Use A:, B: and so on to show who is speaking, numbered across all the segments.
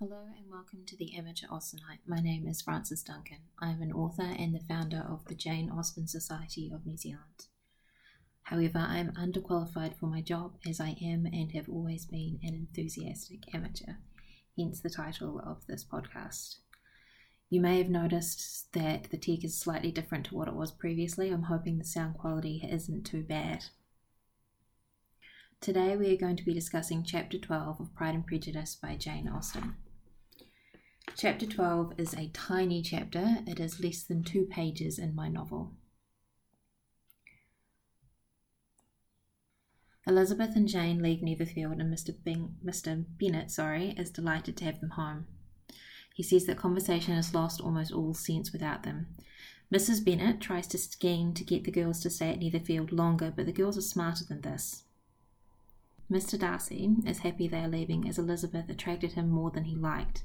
A: Hello and welcome to the Amateur Austenite. My name is Frances Duncan. I am an author and the founder of the Jane Austen Society of New Zealand. However, I am underqualified for my job as I am and have always been an enthusiastic amateur, hence the title of this podcast. You may have noticed that the tech is slightly different to what it was previously. I'm hoping the sound quality isn't too bad. Today we are going to be discussing Chapter 12 of Pride and Prejudice by Jane Austen. Chapter 12 is a tiny chapter, it is less than two pages in my novel. Elizabeth and Jane leave Netherfield, and Mr. Bing, Mr. Bennet, sorry, is delighted to have them home. He says that conversation has lost almost all sense without them. Mrs. Bennet tries to scheme to get the girls to stay at Netherfield longer, but the girls are smarter than this. Mr. Darcy is happy they are leaving as Elizabeth attracted him more than he liked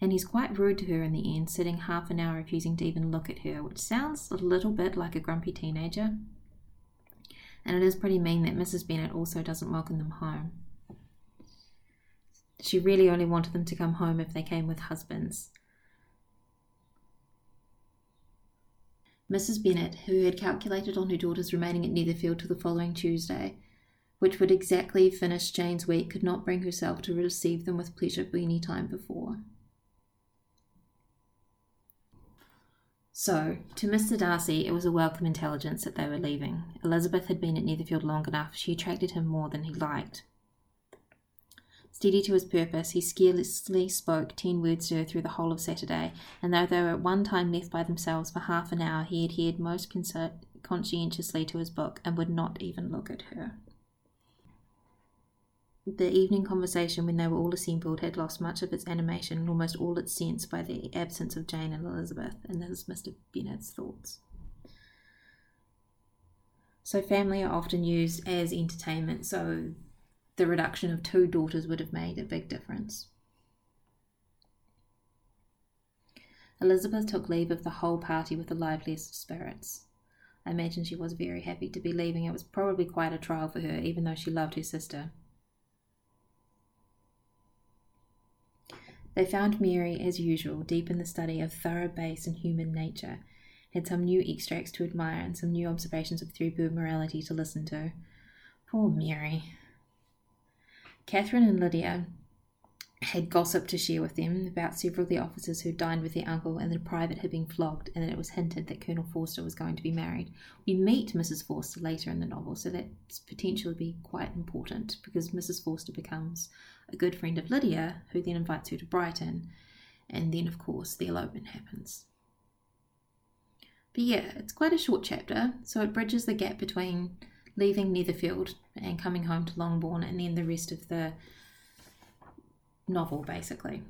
A: and he's quite rude to her in the end, sitting half an hour refusing to even look at her, which sounds a little bit like a grumpy teenager. And it is pretty mean that Mrs. Bennet also doesn't welcome them home. She really only wanted them to come home if they came with husbands. Mrs. Bennet, who had calculated on her daughters remaining at Netherfield till the following Tuesday, which would exactly finish Jane's week, could not bring herself to receive them with pleasure any time before. So, to Mr. Darcy, it was a welcome intelligence that they were leaving. Elizabeth had been at Netherfield long enough, she attracted him more than he liked. Steady to his purpose, he scarcely spoke ten words to her through the whole of Saturday, and though they were at one time left by themselves for half an hour, he adhered most conscientiously to his book and would not even look at her. The evening conversation, when they were all assembled, had lost much of its animation and almost all its sense by the absence of Jane and Elizabeth, and this is Mr. Bennet's thoughts. So, family are often used as entertainment, so the reduction of two daughters would have made a big difference. Elizabeth took leave of the whole party with the liveliest spirits. I imagine she was very happy to be leaving. It was probably quite a trial for her, even though she loved her sister. They found Mary, as usual, deep in the study of thorough bass and human nature, had some new extracts to admire and some new observations of threadbare morality to listen to. Poor Mary. Catherine and Lydia had gossip to share with them about several of the officers who dined with their uncle and a private had been flogged and that it was hinted that Colonel Forster was going to be married. We meet Mrs. Forster later in the novel, so that's potentially be quite important because Mrs. Forster becomes a good friend of Lydia, who then invites her to Brighton, and then, of course, the elopement happens. But yeah, it's quite a short chapter, so it bridges the gap between leaving Netherfield and coming home to Longbourn, and then the rest of the novel, basically.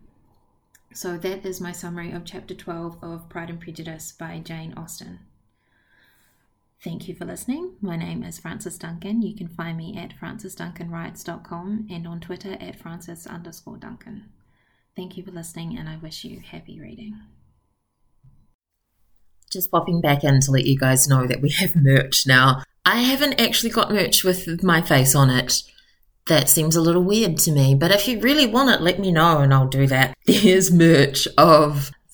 A: So that is my summary of chapter 12 of Pride and Prejudice by Jane Austen. Thank you for listening. My name is Frances Duncan. You can find me at francesduncanwrites.com and on Twitter at frances underscore Duncan. Thank you for listening and I wish you happy reading.
B: Just popping back in to let you guys know that we have merch now. I haven't actually got merch with my face on it. That seems a little weird to me, but if you really want it, let me know and I'll do that. There's merch of